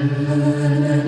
Nech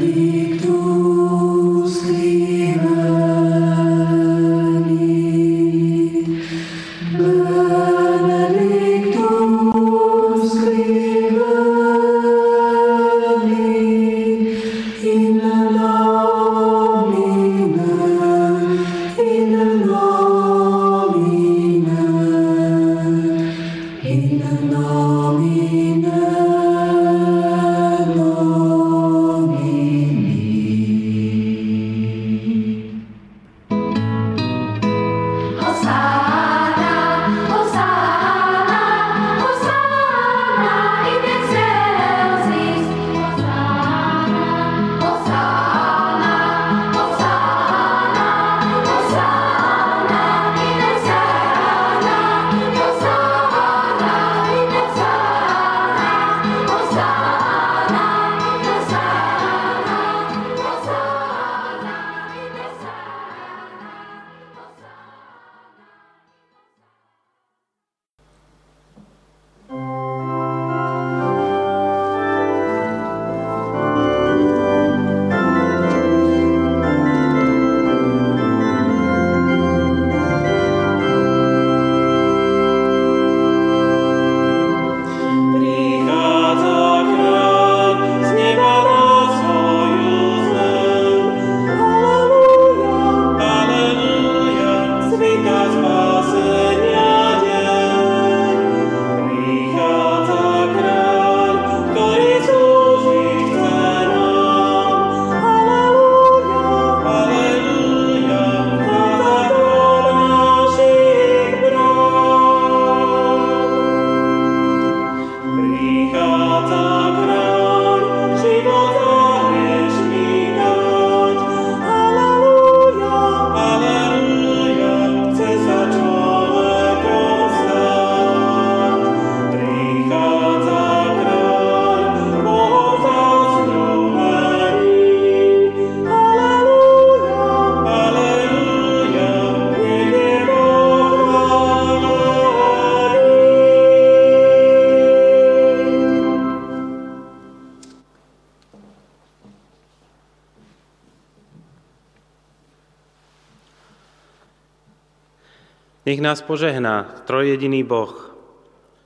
nás požehná trojjediný Boh.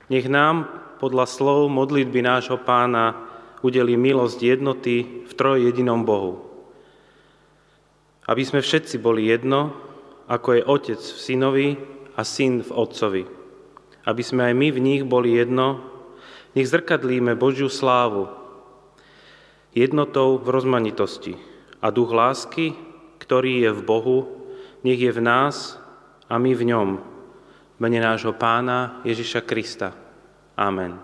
Nech nám podľa slov modlitby nášho pána udelí milosť jednoty v trojjedinom Bohu. Aby sme všetci boli jedno, ako je Otec v synovi a syn v Otcovi. Aby sme aj my v nich boli jedno, nech zrkadlíme Božiu slávu jednotou v rozmanitosti a duch lásky, ktorý je v Bohu, nech je v nás a my v ňom. Mene nášho pána Ježiša Krista. Amen.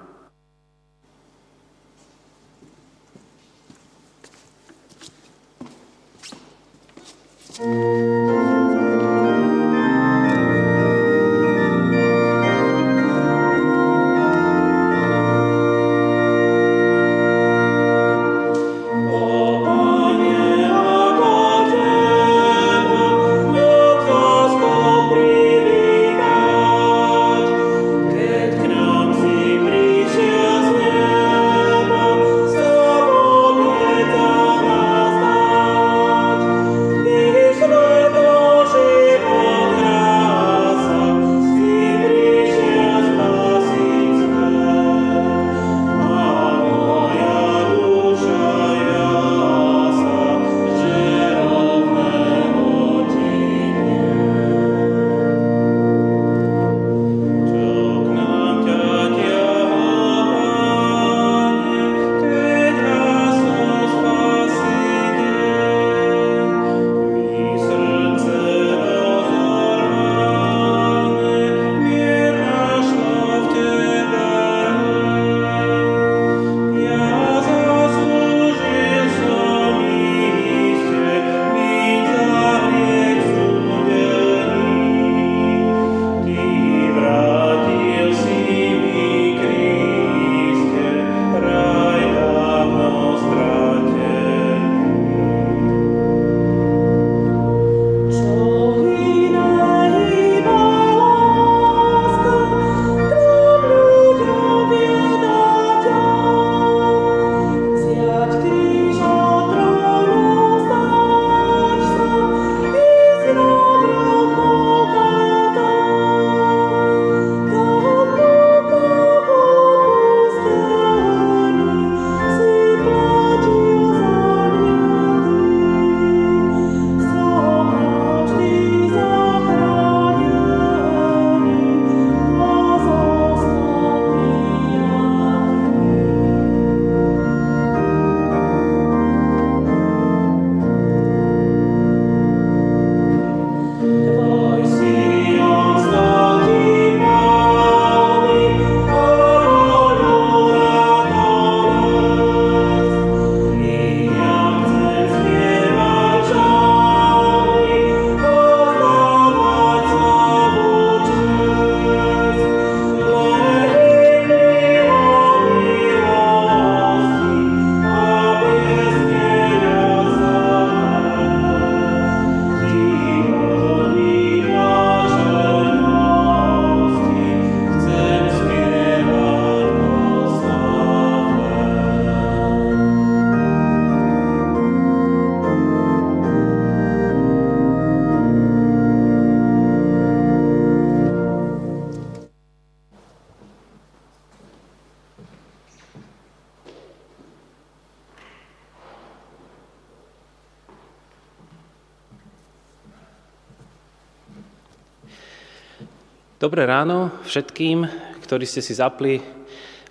Dobré ráno všetkým, ktorí ste si zapli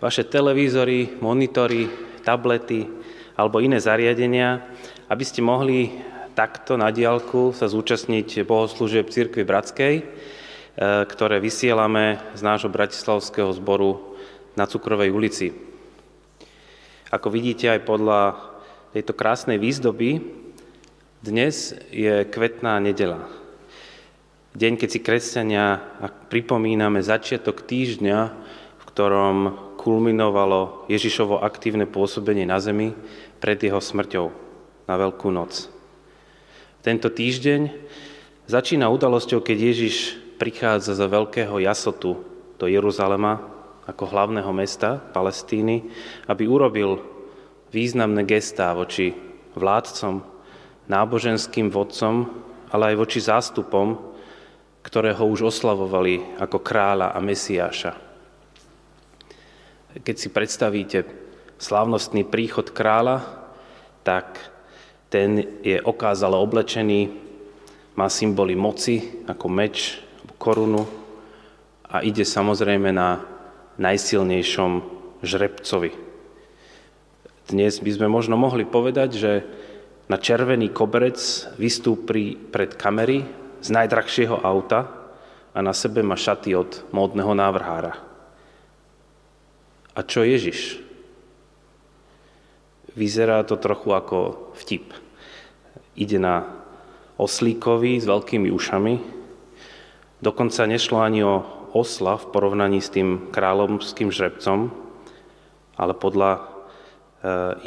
vaše televízory, monitory, tablety alebo iné zariadenia, aby ste mohli takto na diálku sa zúčastniť bohoslúžieb Církvy Bratskej, e, ktoré vysielame z nášho bratislavského zboru na Cukrovej ulici. Ako vidíte aj podľa tejto krásnej výzdoby, dnes je kvetná nedela. Deň, keď si kresťania pripomíname začiatok týždňa, v ktorom kulminovalo Ježišovo aktívne pôsobenie na zemi pred jeho smrťou na Veľkú noc. Tento týždeň začína udalosťou, keď Ježiš prichádza za veľkého jasotu do Jeruzalema ako hlavného mesta Palestíny, aby urobil významné gestá voči vládcom, náboženským vodcom, ale aj voči zástupom, ktoré ho už oslavovali ako kráľa a mesiáša. Keď si predstavíte slávnostný príchod kráľa, tak ten je okázale oblečený, má symboly moci ako meč, korunu a ide samozrejme na najsilnejšom žrebcovi. Dnes by sme možno mohli povedať, že na červený koberec vystúpi pred kamery z najdrahšieho auta a na sebe má šaty od módneho návrhára. A čo Ježiš? Vyzerá to trochu ako vtip. Ide na oslíkovi s veľkými ušami. Dokonca nešlo ani o osla v porovnaní s tým kráľovským žrebcom, ale podľa e,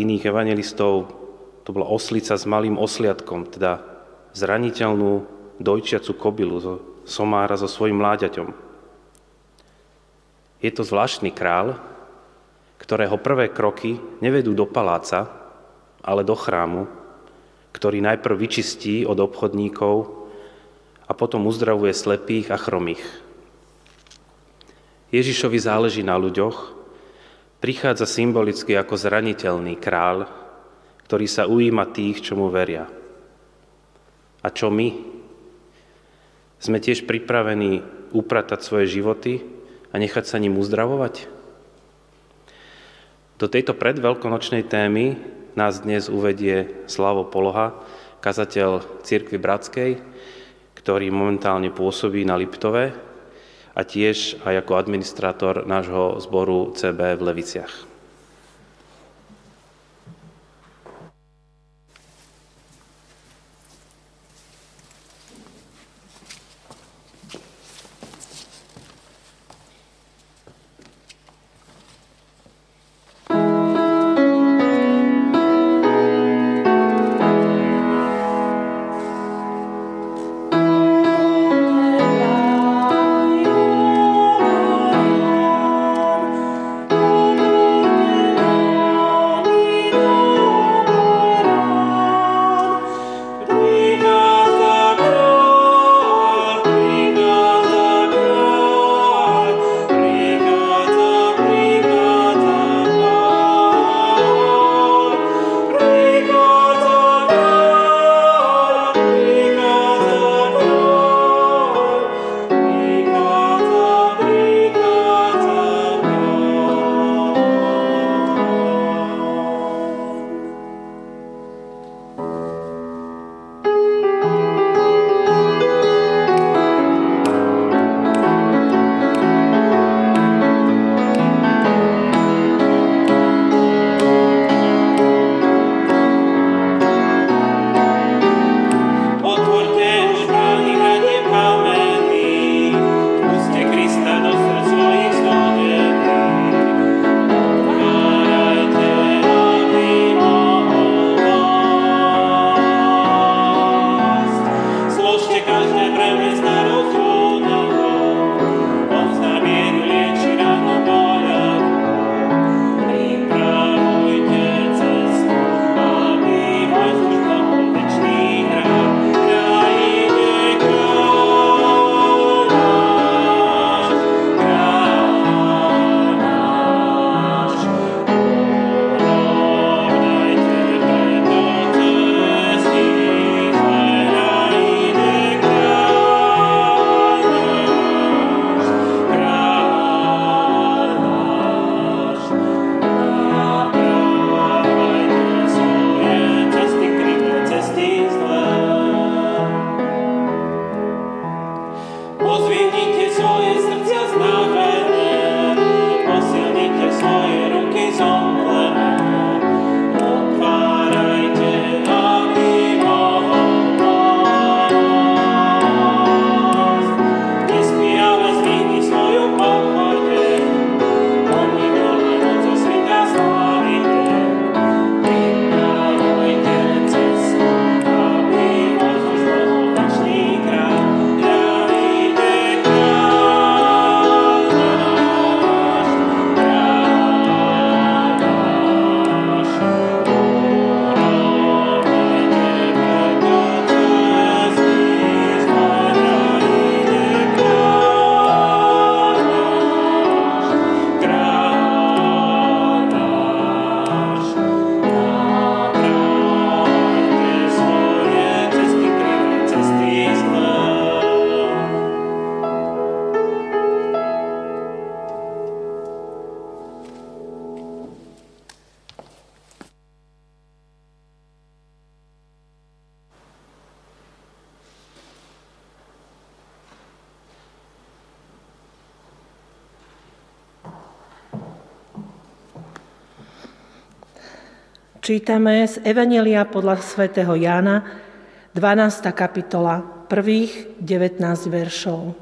iných evangelistov to bola oslica s malým osliadkom, teda zraniteľnú dojčiacu kobilu zo somára so svojim mláďaťom. Je to zvláštny král, ktorého prvé kroky nevedú do paláca, ale do chrámu, ktorý najprv vyčistí od obchodníkov a potom uzdravuje slepých a chromých. Ježišovi záleží na ľuďoch, prichádza symbolicky ako zraniteľný král, ktorý sa ujíma tých, čo mu veria. A čo my, sme tiež pripravení upratať svoje životy a nechať sa ním uzdravovať? Do tejto predveľkonočnej témy nás dnes uvedie Slavo Poloha, kazateľ Cirkvy Bratskej, ktorý momentálne pôsobí na Liptove a tiež aj ako administrátor nášho zboru CB v Leviciach. Čítame z Evanelia podľa svätého Jána, 12. kapitola, prvých 19 veršov.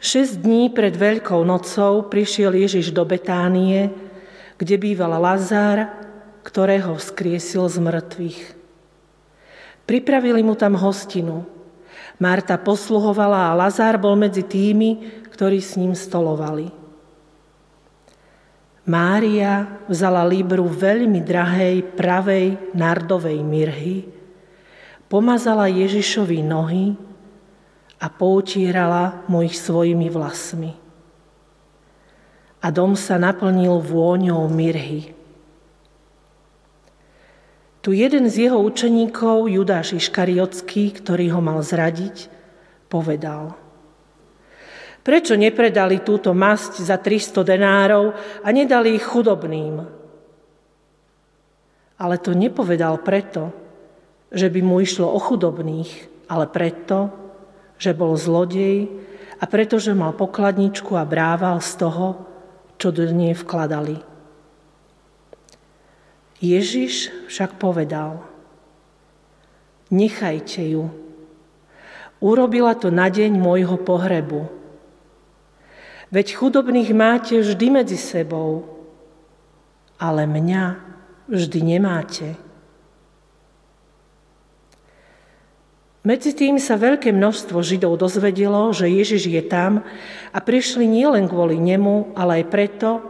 Šesť dní pred Veľkou nocou prišiel Ježiš do Betánie, kde býval Lazár, ktorého vzkriesil z mŕtvych. Pripravili mu tam hostinu. Marta posluhovala a Lazár bol medzi tými, ktorí s ním stolovali. Mária vzala líbru veľmi drahej pravej nardovej mirhy, pomazala Ježišovi nohy a poutírala mu ich svojimi vlasmi. A dom sa naplnil vôňou mirhy. Tu jeden z jeho učeníkov, Judáš Iškariotský, ktorý ho mal zradiť, povedal – Prečo nepredali túto masť za 300 denárov a nedali ich chudobným? Ale to nepovedal preto, že by mu išlo o chudobných, ale preto, že bol zlodej a preto, že mal pokladničku a brával z toho, čo do nej vkladali. Ježiš však povedal, nechajte ju. Urobila to na deň môjho pohrebu. Veď chudobných máte vždy medzi sebou, ale mňa vždy nemáte. Medzi tým sa veľké množstvo Židov dozvedelo, že Ježiš je tam a prišli nielen kvôli nemu, ale aj preto,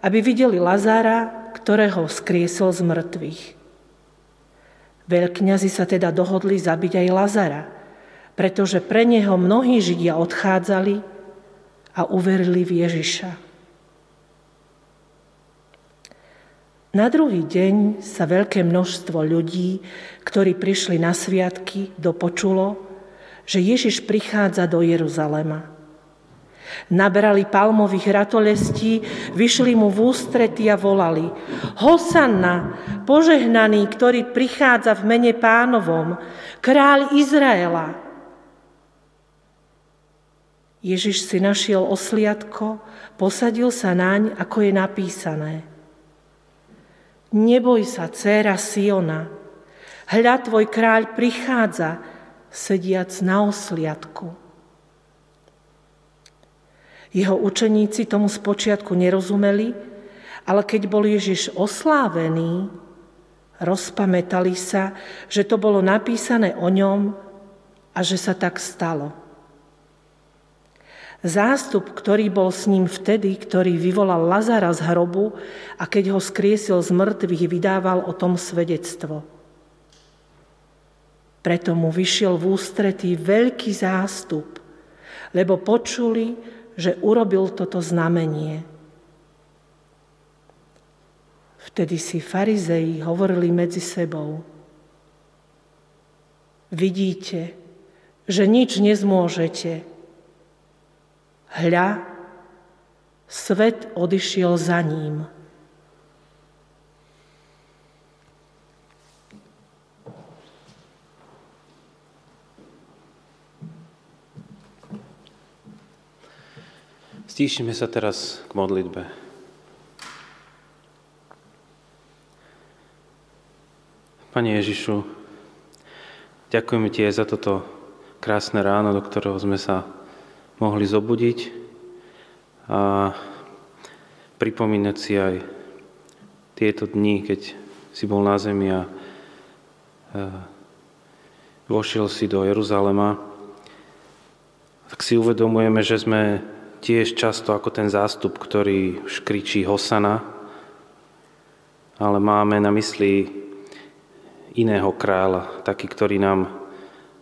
aby videli Lazára, ktorého vzkriesol z mŕtvych. Veľkňazi sa teda dohodli zabiť aj Lazara, pretože pre neho mnohí Židia odchádzali a uverili v Ježiša. Na druhý deň sa veľké množstvo ľudí, ktorí prišli na sviatky, dopočulo, že Ježiš prichádza do Jeruzalema. Nabrali palmových ratolestí, vyšli mu v ústrety a volali Hosanna, požehnaný, ktorý prichádza v mene pánovom, kráľ Izraela. Ježiš si našiel osliadko, posadil sa naň, ako je napísané. Neboj sa, dcéra Siona, hľa tvoj kráľ prichádza, sediac na osliadku. Jeho učeníci tomu spočiatku nerozumeli, ale keď bol Ježiš oslávený, rozpamätali sa, že to bolo napísané o ňom a že sa tak stalo. Zástup, ktorý bol s ním vtedy, ktorý vyvolal Lazara z hrobu a keď ho skriesil z mŕtvych, vydával o tom svedectvo. Preto mu vyšiel v ústretí veľký zástup, lebo počuli, že urobil toto znamenie. Vtedy si farizei hovorili medzi sebou. Vidíte, že nič nezmôžete, Hľa, svet odišiel za ním. Stíšime sa teraz k modlitbe. Pane Ježišu, ďakujeme Ti aj za toto krásne ráno, do ktorého sme sa mohli zobudiť a pripomínať si aj tieto dni, keď si bol na zemi a e, vošiel si do Jeruzalema, tak si uvedomujeme, že sme tiež často ako ten zástup, ktorý už kričí Hosana, ale máme na mysli iného kráľa, taký, ktorý nám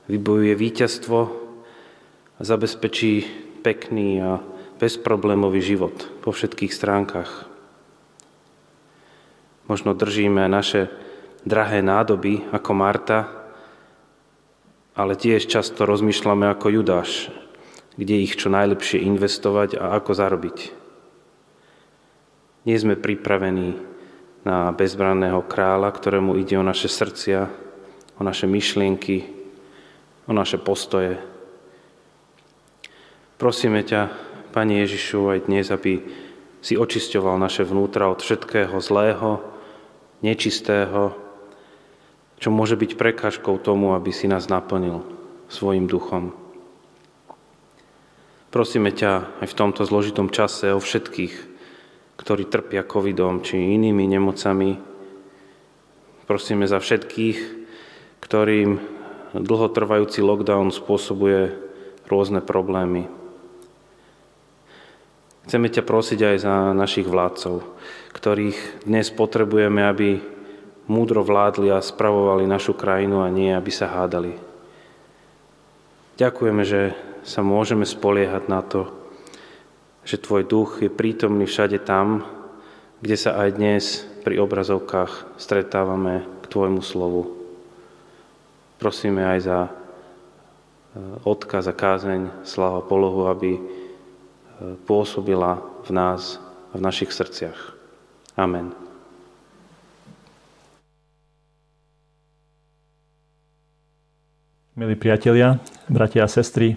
vybojuje víťazstvo zabezpečí pekný a bezproblémový život po všetkých stránkach. Možno držíme naše drahé nádoby ako Marta, ale tiež často rozmýšľame ako Judáš, kde ich čo najlepšie investovať a ako zarobiť. Nie sme pripravení na bezbranného kráľa, ktorému ide o naše srdcia, o naše myšlienky, o naše postoje, Prosíme ťa, Pane Ježišu, aj dnes, aby si očisťoval naše vnútra od všetkého zlého, nečistého, čo môže byť prekážkou tomu, aby si nás naplnil svojim duchom. Prosíme ťa aj v tomto zložitom čase o všetkých, ktorí trpia covidom či inými nemocami. Prosíme za všetkých, ktorým dlhotrvajúci lockdown spôsobuje rôzne problémy. Chceme ťa prosiť aj za našich vládcov, ktorých dnes potrebujeme, aby múdro vládli a spravovali našu krajinu a nie, aby sa hádali. Ďakujeme, že sa môžeme spoliehať na to, že Tvoj duch je prítomný všade tam, kde sa aj dnes pri obrazovkách stretávame k Tvojmu slovu. Prosíme aj za eh, odkaz a kázeň, sláva polohu, aby pôsobila v nás v našich srdciach. Amen. Milí priatelia, bratia a sestry,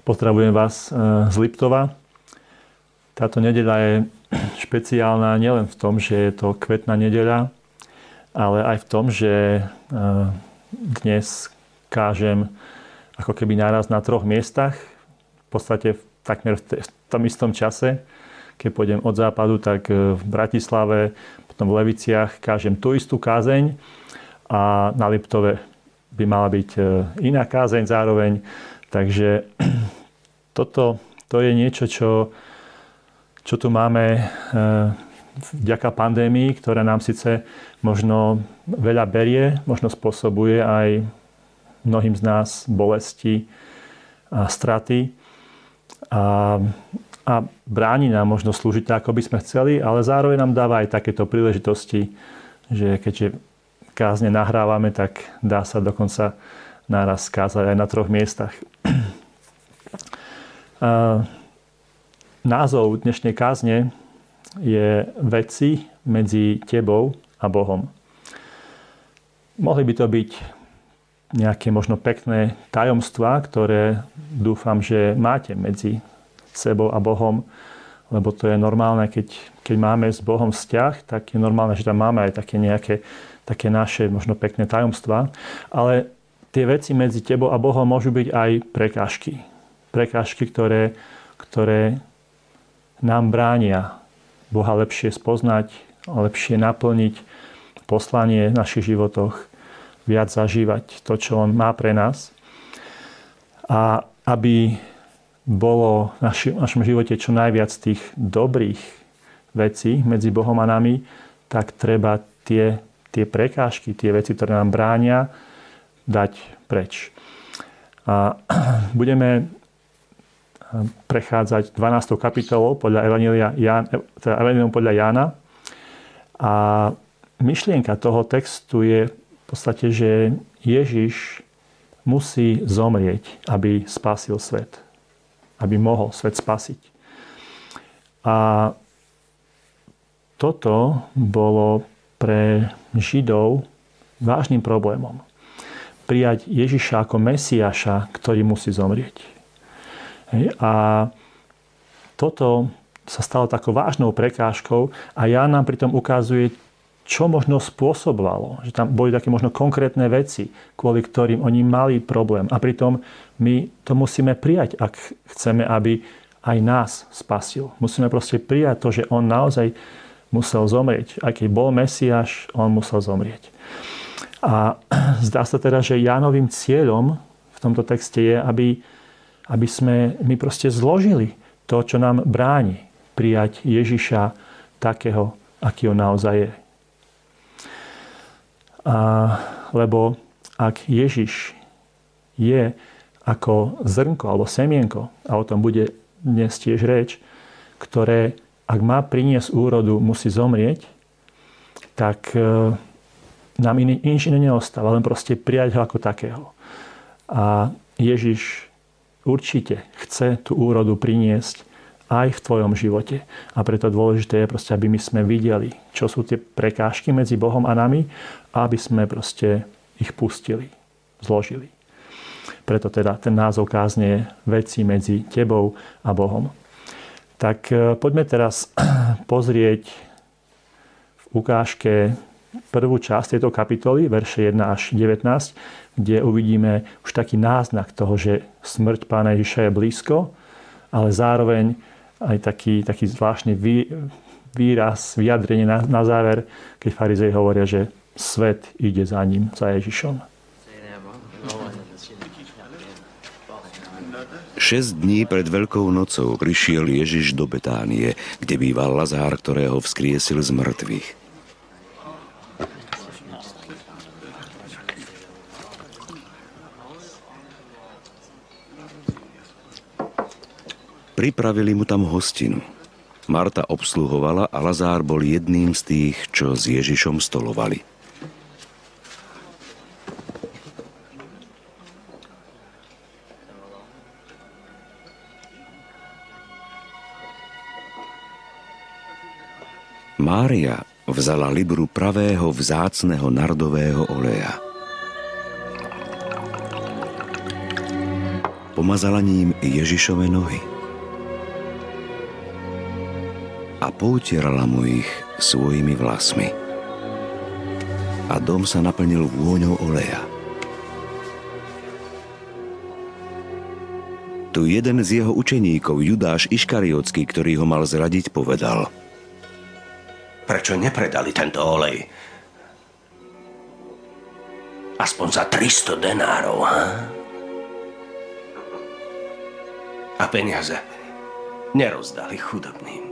pozdravujem vás e, z Liptova. Táto nedeľa je špeciálna nielen v tom, že je to kvetná nedeľa, ale aj v tom, že e, dnes kážem ako keby naraz na troch miestach. V podstate v takmer v tom istom čase. Keď pôjdem od západu, tak e, v Bratislave, potom v Leviciach kážem tú istú kázeň a na Liptove by mala byť e, iná kázeň zároveň. Takže toto to je niečo, čo, čo tu máme e, vďaka pandémii, ktorá nám síce možno veľa berie, možno spôsobuje aj mnohým z nás bolesti a straty, a, a bráni nám možno slúžiť tak, ako by sme chceli, ale zároveň nám dáva aj takéto príležitosti, že keďže kázne nahrávame, tak dá sa dokonca naraz kázať aj na troch miestach. A názov dnešnej kázne je Veci medzi tebou a Bohom. Mohli by to byť nejaké možno pekné tajomstvá, ktoré dúfam, že máte medzi sebou a Bohom, lebo to je normálne, keď, keď máme s Bohom vzťah, tak je normálne, že tam máme aj také nejaké také naše možno pekné tajomstvá. Ale tie veci medzi tebou a Bohom môžu byť aj prekážky. Prekážky, ktoré, ktoré nám bránia Boha lepšie spoznať, lepšie naplniť poslanie v našich životoch, viac zažívať to, čo On má pre nás. A aby bolo v našom živote čo najviac tých dobrých vecí medzi Bohom a nami, tak treba tie, tie prekážky, tie veci, ktoré nám bránia, dať preč. A budeme prechádzať 12. kapitolou podľa Evangelia Jan, teda Evangelium podľa Jána. A myšlienka toho textu je podstate, že Ježiš musí zomrieť, aby spasil svet. Aby mohol svet spasiť. A toto bolo pre Židov vážnym problémom. Prijať Ježiša ako Mesiaša, ktorý musí zomrieť. A toto sa stalo takou vážnou prekážkou a ja nám pritom ukazuje, čo možno spôsobovalo, že tam boli také možno konkrétne veci, kvôli ktorým oni mali problém. A pritom my to musíme prijať, ak chceme, aby aj nás spasil. Musíme proste prijať to, že on naozaj musel zomrieť. Aj keď bol Mesiáš, on musel zomrieť. A zdá sa teda, že Jánovým cieľom v tomto texte je, aby, aby sme my proste zložili to, čo nám bráni prijať Ježiša takého, aký on naozaj je. A, lebo ak Ježiš je ako zrnko alebo semienko, a o tom bude dnes tiež reč, ktoré ak má priniesť úrodu, musí zomrieť, tak e, nám iný, nič neostáva, len proste prijať ho ako takého. A Ježiš určite chce tú úrodu priniesť aj v tvojom živote. A preto dôležité je proste, aby my sme videli, čo sú tie prekážky medzi Bohom a nami aby sme proste ich pustili, zložili. Preto teda ten názov kázne je veci medzi tebou a Bohom. Tak e, poďme teraz pozrieť v ukážke prvú časť tejto kapitoly, verše 1 až 19, kde uvidíme už taký náznak toho, že smrť pána Ježiša je blízko, ale zároveň aj taký, taký zvláštny výraz, vyjadrenie na, na záver, keď farizei hovoria, že svet ide za ním, za Ježišom. 6 dní pred Veľkou nocou prišiel Ježiš do Betánie, kde býval Lazár, ktorého vzkriesil z mŕtvych. Pripravili mu tam hostinu. Marta obsluhovala a Lazár bol jedným z tých, čo s Ježišom stolovali. Mária vzala libru pravého vzácného nardového oleja. Pomazala ním Ježišove nohy a poutierala mu ich svojimi vlasmi. A dom sa naplnil vôňou oleja. Tu jeden z jeho učeníkov, Judáš Iškariotský, ktorý ho mal zradiť, povedal – Prečo nepredali tento olej? Aspoň za 300 denárov, ha? A peniaze nerozdali chudobným.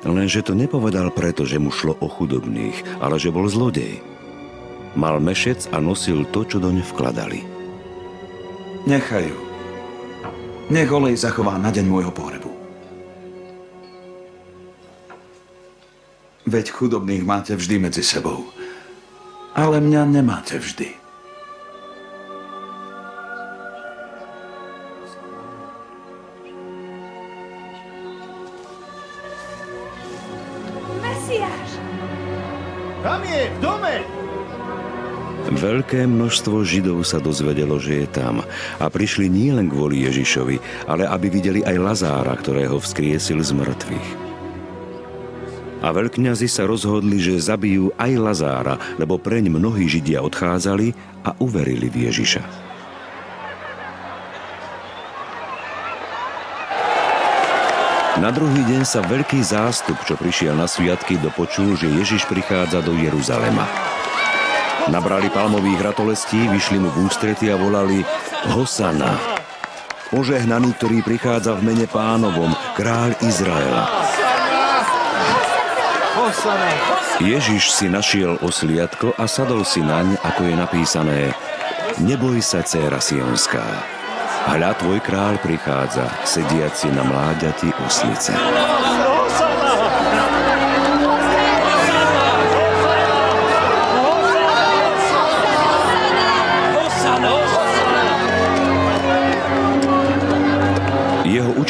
Lenže to nepovedal preto, že mu šlo o chudobných, ale že bol zlodej. Mal mešec a nosil to, čo doň vkladali. Nechajú. Nech olej zachová na deň môjho pohrebu. Veď chudobných máte vždy medzi sebou. Ale mňa nemáte vždy. Veľké množstvo Židov sa dozvedelo, že je tam a prišli nielen kvôli Ježišovi, ale aby videli aj Lazára, ktorého vzkriesil z mŕtvych. A veľkňazi sa rozhodli, že zabijú aj Lazára, lebo preň mnohí Židia odchádzali a uverili v Ježiša. Na druhý deň sa veľký zástup, čo prišiel na sviatky, dopočul, že Ježiš prichádza do Jeruzalema. Nabrali palmových ratolestí, vyšli mu v ústrety a volali Hosana. Požehnaný, ktorý prichádza v mene pánovom, kráľ Izraela. Ježiš si našiel osliadko a sadol si naň, ako je napísané Neboj sa, dcéra Sionská. Hľa tvoj kráľ prichádza, sediaci na mláďati oslice.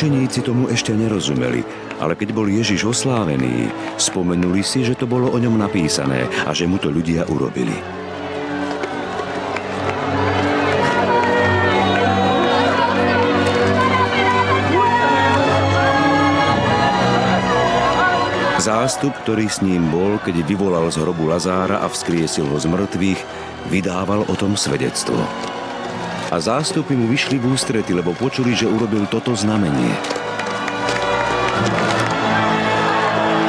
Učeníci tomu ešte nerozumeli, ale keď bol Ježiš oslávený, spomenuli si, že to bolo o ňom napísané a že mu to ľudia urobili. Zástup, ktorý s ním bol, keď vyvolal z hrobu Lazára a vzkriesil ho z mŕtvych, vydával o tom svedectvo. A zástupy mu vyšli v ústrety, lebo počuli, že urobil toto znamenie.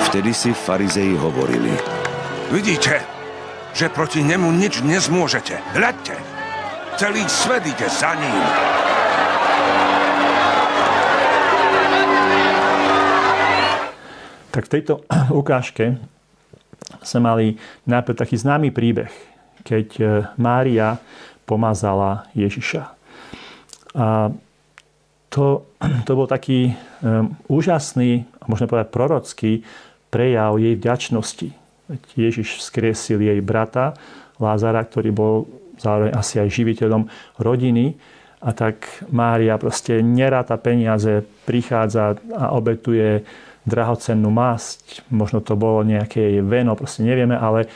Vtedy si farizei hovorili. Vidíte, že proti nemu nič nezmôžete. Hľadte, celý svet ide za ním. Tak v tejto ukážke sme mali najprv taký známy príbeh, keď e, Mária pomazala Ježiša. A to, to bol taký um, úžasný, možno povedať prorocký prejav jej vďačnosti. Ježiš vzkriesil jej brata Lázara, ktorý bol zároveň asi aj živiteľom rodiny. A tak Mária proste neráta peniaze, prichádza a obetuje drahocennú masť. Možno to bolo nejaké veno, proste nevieme, ale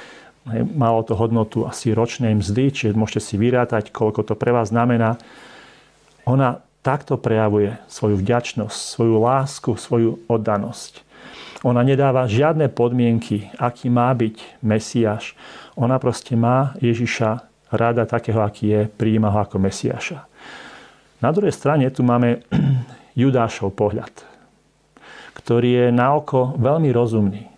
malo to hodnotu asi ročnej mzdy, čiže môžete si vyrátať, koľko to pre vás znamená. Ona takto prejavuje svoju vďačnosť, svoju lásku, svoju oddanosť. Ona nedáva žiadne podmienky, aký má byť Mesiáš. Ona proste má Ježiša rada takého, aký je, prijíma ho ako Mesiáša. Na druhej strane tu máme Judášov pohľad, ktorý je na oko veľmi rozumný.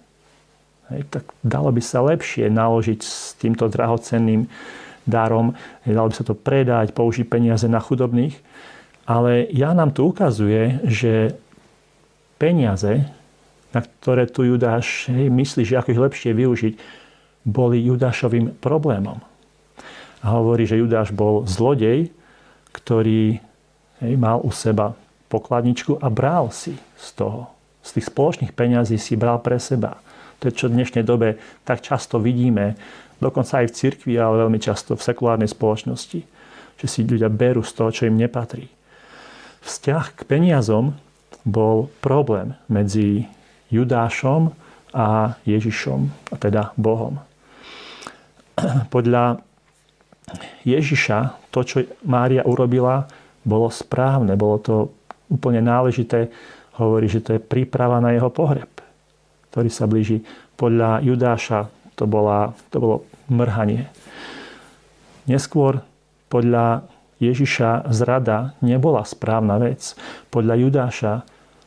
Tak dalo by sa lepšie naložiť s týmto drahocenným darom, dalo by sa to predať, použiť peniaze na chudobných. Ale ja nám tu ukazuje, že peniaze, na ktoré tu Judáš hej, myslí, že ako ich lepšie využiť, boli Judášovým problémom. A hovorí, že Judáš bol zlodej, ktorý hej, mal u seba pokladničku a bral si z toho. Z tých spoločných peňazí si bral pre seba. To čo v dnešnej dobe tak často vidíme, dokonca aj v cirkvi, ale veľmi často v sekulárnej spoločnosti, že si ľudia berú z toho, čo im nepatrí. Vzťah k peniazom bol problém medzi Judášom a Ježišom, a teda Bohom. Podľa Ježiša to, čo Mária urobila, bolo správne, bolo to úplne náležité. Hovorí, že to je príprava na jeho pohreb ktorý sa blíži. Podľa Judáša to, bola, to bolo mrhanie. Neskôr podľa Ježiša zrada nebola správna vec. Podľa Judáša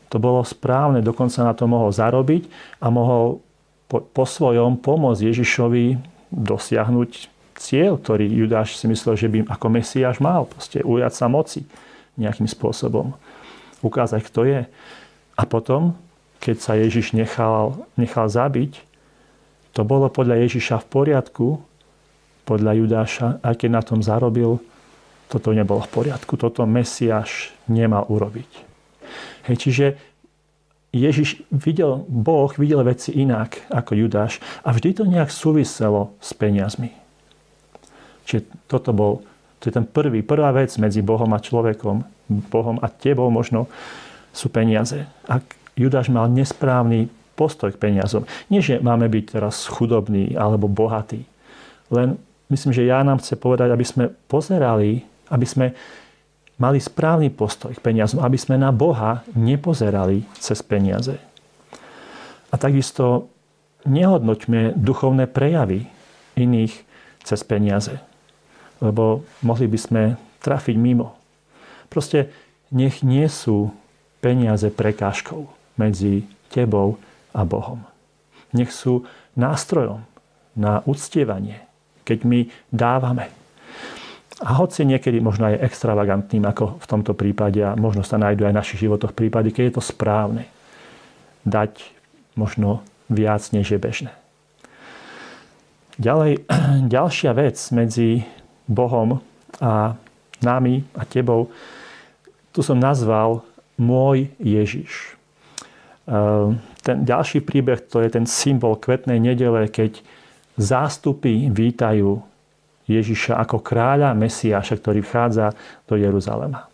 to bolo správne, dokonca na to mohol zarobiť a mohol po, po svojom pomôcť Ježišovi dosiahnuť cieľ, ktorý Judáš si myslel, že by ako Mesiáš mal. Proste ujať sa moci nejakým spôsobom. Ukázať, kto je. A potom keď sa Ježiš nechal, nechal zabiť, to bolo podľa Ježiša v poriadku, podľa Judáša, aj keď na tom zarobil, toto nebolo v poriadku. Toto Mesiáš nemal urobiť. Hej, čiže Ježiš videl, Boh videl veci inak ako Judáš a vždy to nejak súviselo s peniazmi. Čiže toto bol, to je ten prvý, prvá vec medzi Bohom a človekom, Bohom a tebou možno, sú peniaze. Ak Judáš mal nesprávny postoj k peniazom. Nie, že máme byť teraz chudobní alebo bohatí. Len myslím, že ja nám chce povedať, aby sme pozerali, aby sme mali správny postoj k peniazom, aby sme na Boha nepozerali cez peniaze. A takisto nehodnoťme duchovné prejavy iných cez peniaze, lebo mohli by sme trafiť mimo. Proste nech nie sú peniaze prekážkou medzi tebou a Bohom. Nech sú nástrojom na uctievanie, keď my dávame. A hoci niekedy možno aj extravagantným, ako v tomto prípade, a možno sa nájdú aj v našich životoch prípady, keď je to správne, dať možno viac, než je bežné. Ďalej, ďalšia vec medzi Bohom a nami a tebou, tu som nazval môj Ježiš. Ehm, ten ďalší príbeh to je ten symbol kvetnej nedele, keď zástupy vítajú Ježiša ako kráľa Mesiáša, ktorý vchádza do Jeruzalema.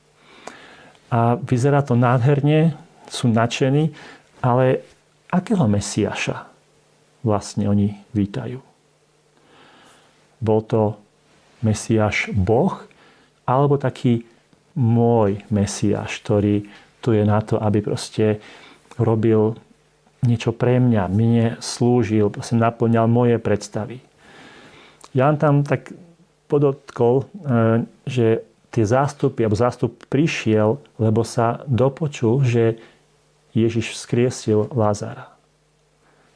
A vyzerá to nádherne, sú nadšení, ale akého Mesiáša vlastne oni vítajú? Bol to Mesiáš Boh, alebo taký môj Mesiáš, ktorý tu je na to, aby proste robil niečo pre mňa, mne slúžil, proste naplňal moje predstavy. Jan tam tak podotkol, e, že tie zástupy, alebo zástup prišiel, lebo sa dopočul, že Ježiš vzkriesil Lázara.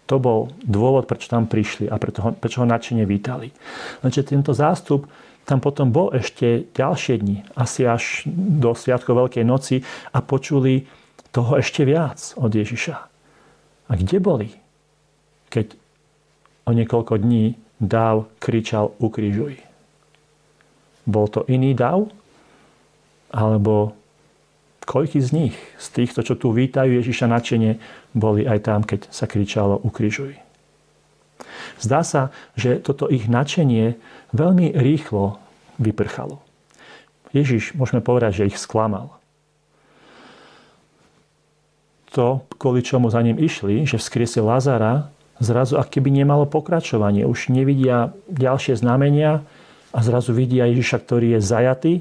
To bol dôvod, prečo tam prišli a prečo ho, prečo ho nadšene vítali. Lenže tento zástup tam potom bol ešte ďalšie dni, asi až do Sviatko Veľkej noci a počuli toho ešte viac od Ježiša. A kde boli, keď o niekoľko dní dáv kričal ukrižuj? Bol to iný dáv? Alebo koľky z nich, z týchto, čo tu vítajú Ježiša načene, boli aj tam, keď sa kričalo ukrižuj? Zdá sa, že toto ich načenie veľmi rýchlo vyprchalo. Ježiš, môžeme povedať, že ich sklamal to, kvôli čomu za ním išli, že vzkriesil Lazara, zrazu ak keby nemalo pokračovanie. Už nevidia ďalšie znamenia a zrazu vidia Ježiša, ktorý je zajatý,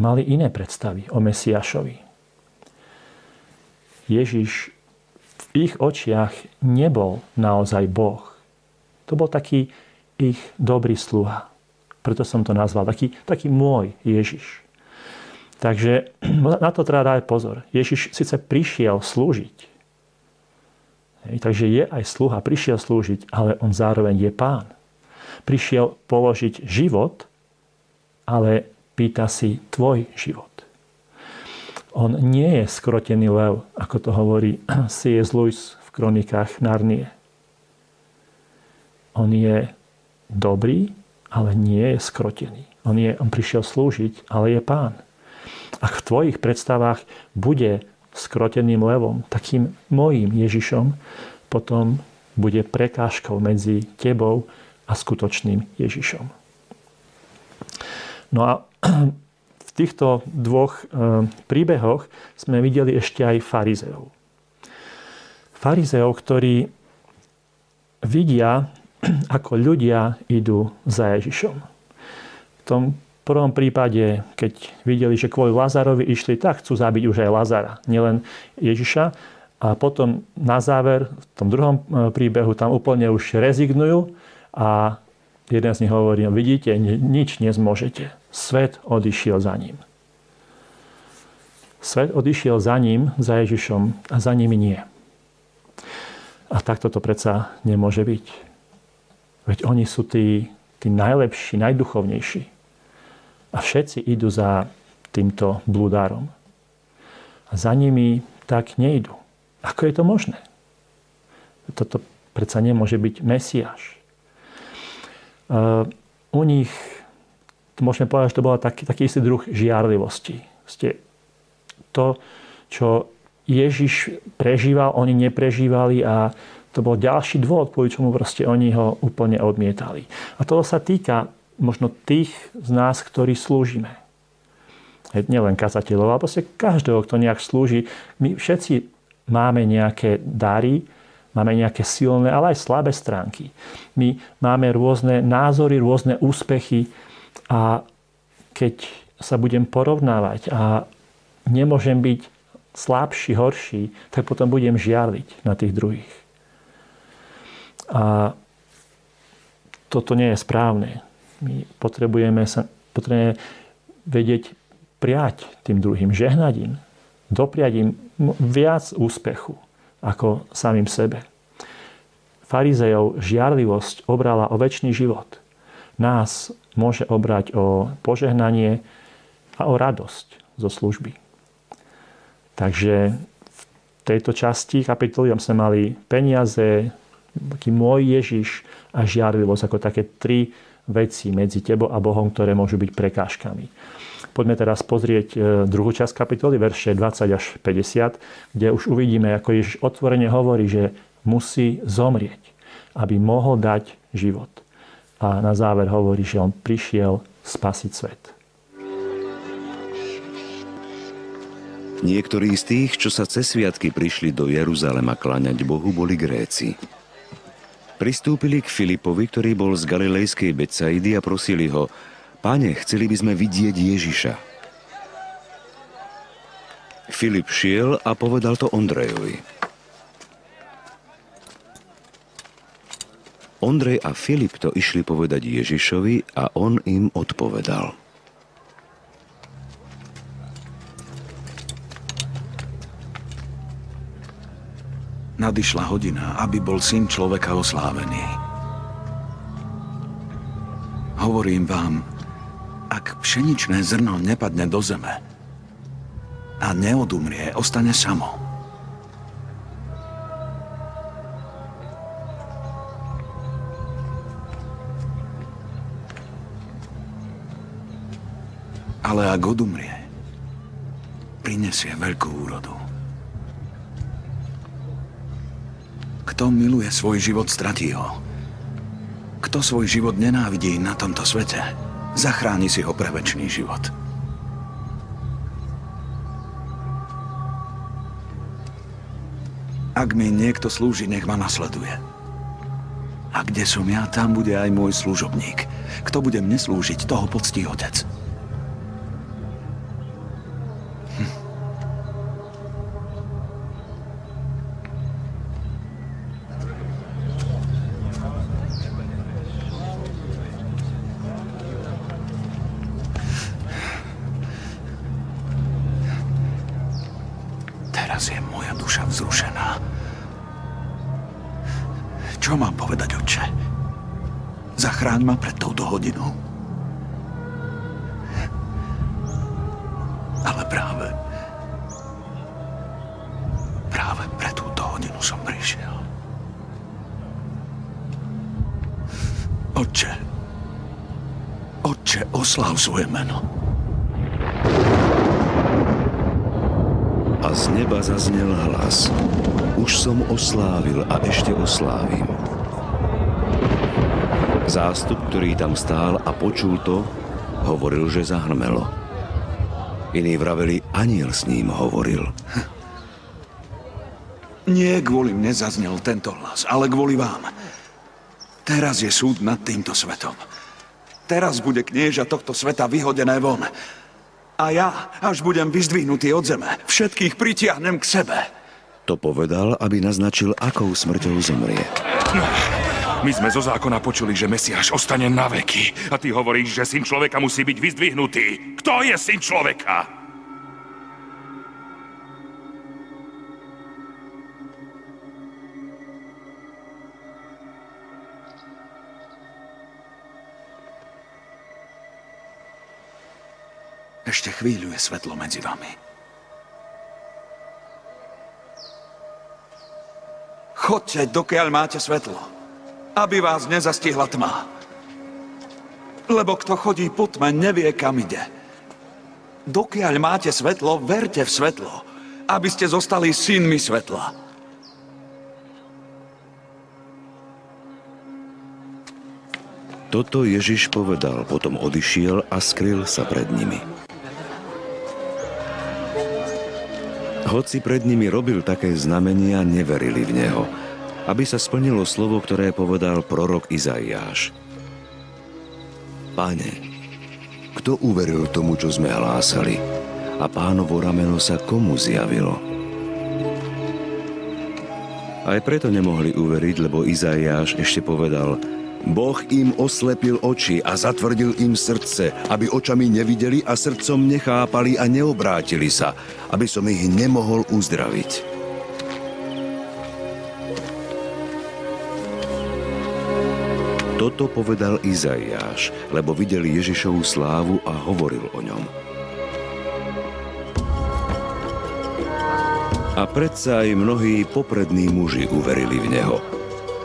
mali iné predstavy o Mesiašovi. Ježiš v ich očiach nebol naozaj Boh. To bol taký ich dobrý sluha. Preto som to nazval taký, taký môj Ježiš. Takže na to treba dať pozor. Ježiš síce prišiel slúžiť. Takže je aj sluha, prišiel slúžiť, ale on zároveň je pán. Prišiel položiť život, ale pýta si tvoj život. On nie je skrotený lev, ako to hovorí C.S. Lewis v kronikách Narnie. On je dobrý, ale nie je skrotený. On, je, on prišiel slúžiť, ale je pán. Ak v tvojich predstavách bude skroteným levom, takým mojím Ježišom, potom bude prekážkou medzi tebou a skutočným Ježišom. No a v týchto dvoch e, príbehoch sme videli ešte aj farizeov. Farizeov, ktorí vidia ako ľudia idú za Ježišom. V tom prvom prípade, keď videli, že kvôli Lazarovi išli, tak chcú zabiť už aj Lazara, nielen Ježiša. A potom na záver, v tom druhom e, príbehu, tam úplne už rezignujú a jeden z nich hovorí, no vidíte, nič nezmôžete. Svet odišiel za ním. Svet odišiel za ním, za Ježišom a za nimi nie. A takto to predsa nemôže byť. Veď oni sú tí, tí najlepší, najduchovnejší. A všetci idú za týmto blúdárom. A za nimi tak nejdu. Ako je to možné? Toto predsa nemôže byť Mesiáš. Uh, u nich, môžeme povedať, že to bola taký, taký istý druh žiarlivosti. Ste to, čo Ježiš prežíval, oni neprežívali a to bol ďalší dôvod, kvôli čomu proste oni ho úplne odmietali. A to sa týka možno tých z nás, ktorí slúžime. Nielen kazateľov, ale proste každého, kto nejak slúži. My všetci máme nejaké dary, máme nejaké silné, ale aj slabé stránky. My máme rôzne názory, rôzne úspechy a keď sa budem porovnávať a nemôžem byť slabší, horší, tak potom budem žiarliť na tých druhých. A toto nie je správne. My potrebujeme, sa, potrebujeme vedieť prijať tým druhým, žehnať im, dopriať im viac úspechu ako samým sebe. Farizejov žiarlivosť obrala o väčší život. Nás môže obrať o požehnanie a o radosť zo služby. Takže v tejto časti kapitoly sme mali peniaze, taký môj Ježiš a žiarlivosť ako také tri veci medzi tebou a Bohom, ktoré môžu byť prekážkami. Poďme teraz pozrieť e, druhú časť kapitoly, verše 20 až 50, kde už uvidíme, ako Ježiš otvorene hovorí, že musí zomrieť, aby mohol dať život. A na záver hovorí, že on prišiel spasiť svet. Niektorí z tých, čo sa cez sviatky prišli do Jeruzalema kláňať Bohu, boli Gréci. Pristúpili k Filipovi, ktorý bol z galilejskej Becaidy a prosili ho, Pane, chceli by sme vidieť Ježiša. Filip šiel a povedal to Ondrejovi. Ondrej a Filip to išli povedať Ježišovi a on im odpovedal. Nadišla hodina, aby bol syn človeka oslávený. Hovorím vám, ak pšeničné zrno nepadne do zeme a neodumrie, ostane samo. Ale ak odumrie, prinesie veľkú úrodu. Kto miluje svoj život, stratí ho. Kto svoj život nenávidí na tomto svete, zachráni si ho pre väčší život. Ak mi niekto slúži, nech ma nasleduje. A kde som ja, tam bude aj môj služobník. Kto bude mne slúžiť, toho poctí otec. Tam stál a počul to, hovoril, že zahrmelo. Iní vraveli, aniel s ním hovoril. Nie kvôli mne zaznel tento hlas, ale kvôli vám. Teraz je súd nad týmto svetom. Teraz bude knieža tohto sveta vyhodené von. A ja, až budem vyzdvihnutý od zeme, všetkých pritiahnem k sebe. To povedal, aby naznačil, akou smrťou zomrie. My sme zo zákona počuli, že Mesiáš ostane na veky. A ty hovoríš, že syn človeka musí byť vyzdvihnutý. Kto je syn človeka? Ešte chvíľu je svetlo medzi vami. Chodte, dokiaľ máte svetlo, aby vás nezastihla tma. Lebo kto chodí po tme, nevie, kam ide. Dokiaľ máte svetlo, verte v svetlo, aby ste zostali synmi svetla. Toto Ježiš povedal, potom odišiel a skryl sa pred nimi. Hoci pred nimi robil také znamenia, neverili v Neho, aby sa splnilo slovo, ktoré povedal prorok Izaiáš. Pane, kto uveril tomu, čo sme hlásali? A pánovo rameno sa komu zjavilo? Aj preto nemohli uveriť, lebo Izaiáš ešte povedal – Boh im oslepil oči a zatvrdil im srdce, aby očami nevideli a srdcom nechápali a neobrátili sa, aby som ich nemohol uzdraviť. Toto povedal Izaiáš, lebo videl Ježišovu slávu a hovoril o ňom. A predsa aj mnohí poprední muži uverili v Neho –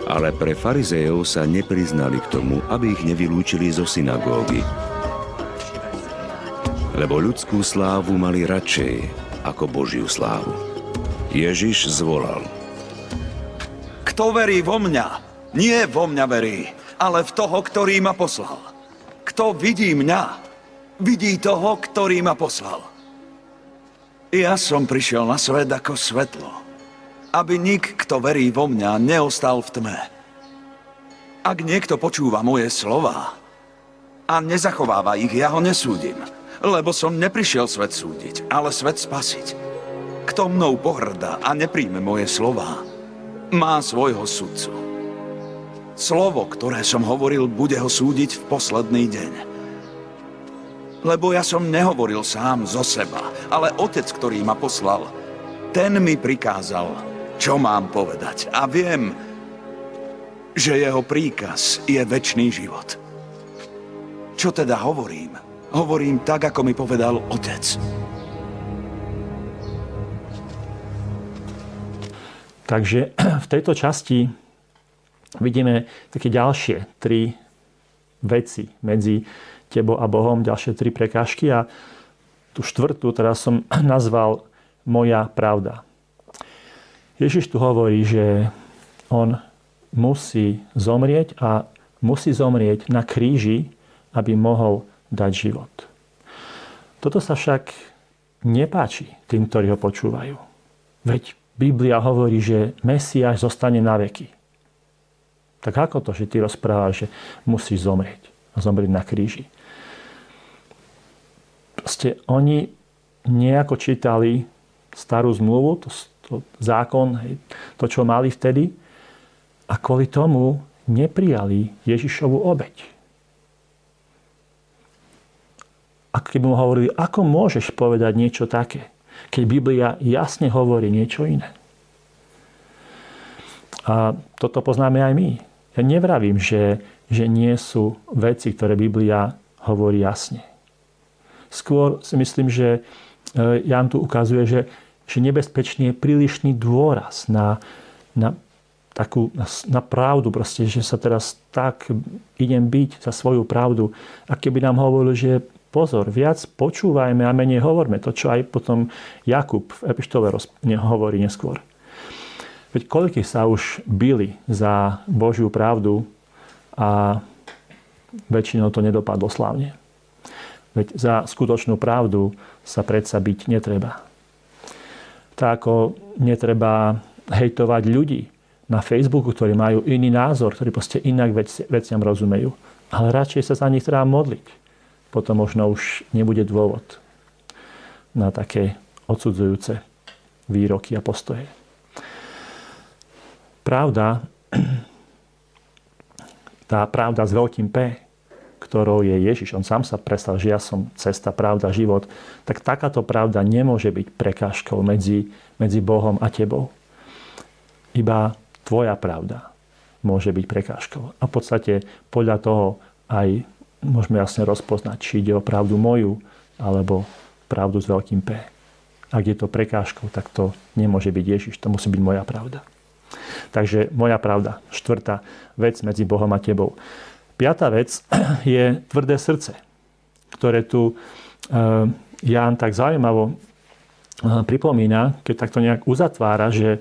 ale pre farizejov sa nepriznali k tomu, aby ich nevylúčili zo synagógy. Lebo ľudskú slávu mali radšej ako Božiu slávu. Ježiš zvolal. Kto verí vo mňa, nie vo mňa verí, ale v toho, ktorý ma poslal. Kto vidí mňa, vidí toho, ktorý ma poslal. Ja som prišiel na svet ako svetlo, aby nik, kto verí vo mňa, neostal v tme. Ak niekto počúva moje slova a nezachováva ich, ja ho nesúdim, lebo som neprišiel svet súdiť, ale svet spasiť. Kto mnou pohrdá a nepríjme moje slova, má svojho sudcu. Slovo, ktoré som hovoril, bude ho súdiť v posledný deň. Lebo ja som nehovoril sám zo seba, ale otec, ktorý ma poslal, ten mi prikázal, čo mám povedať. A viem, že jeho príkaz je väčší život. Čo teda hovorím? Hovorím tak, ako mi povedal otec. Takže v tejto časti vidíme také ďalšie tri veci medzi tebou a Bohom, ďalšie tri prekážky a tú štvrtú teraz som nazval moja pravda. Ježiš tu hovorí, že on musí zomrieť a musí zomrieť na kríži, aby mohol dať život. Toto sa však nepáči tým, ktorí ho počúvajú. Veď Biblia hovorí, že Mesiáš zostane na veky. Tak ako to, že ty rozprávaš, že musí zomrieť zomrieť na kríži? Proste oni nejako čítali starú zmluvu, to, to zákon, to, čo mali vtedy. A kvôli tomu neprijali Ježišovu obeď. A keby mu hovorili, ako môžeš povedať niečo také, keď Biblia jasne hovorí niečo iné. A toto poznáme aj my. Ja nevravím, že, že nie sú veci, ktoré Biblia hovorí jasne. Skôr si myslím, že e, Jan tu ukazuje, že, že nebezpečný je prílišný dôraz na, na takú, na, pravdu, proste, že sa teraz tak idem byť za svoju pravdu. A keby nám hovoril, že pozor, viac počúvajme a menej hovorme. To, čo aj potom Jakub v epištole hovorí neskôr. Veď koľky sa už byli za Božiu pravdu a väčšinou to nedopadlo slávne. Veď za skutočnú pravdu sa predsa byť netreba. Tak ako netreba hejtovať ľudí na Facebooku, ktorí majú iný názor, ktorí proste inak veci, veciam rozumejú. Ale radšej sa za nich treba modliť. Potom možno už nebude dôvod na také odsudzujúce výroky a postoje pravda, tá pravda s veľkým P, ktorou je Ježiš, on sám sa prestal, že ja som cesta, pravda, život, tak takáto pravda nemôže byť prekážkou medzi, medzi Bohom a tebou. Iba tvoja pravda môže byť prekážkou. A v podstate podľa toho aj môžeme jasne rozpoznať, či ide o pravdu moju, alebo pravdu s veľkým P. Ak je to prekážkou, tak to nemôže byť Ježiš, to musí byť moja pravda. Takže moja pravda. Štvrtá vec medzi Bohom a tebou. Piatá vec je tvrdé srdce, ktoré tu eh, Ján tak zaujímavo eh, pripomína, keď takto nejak uzatvára, že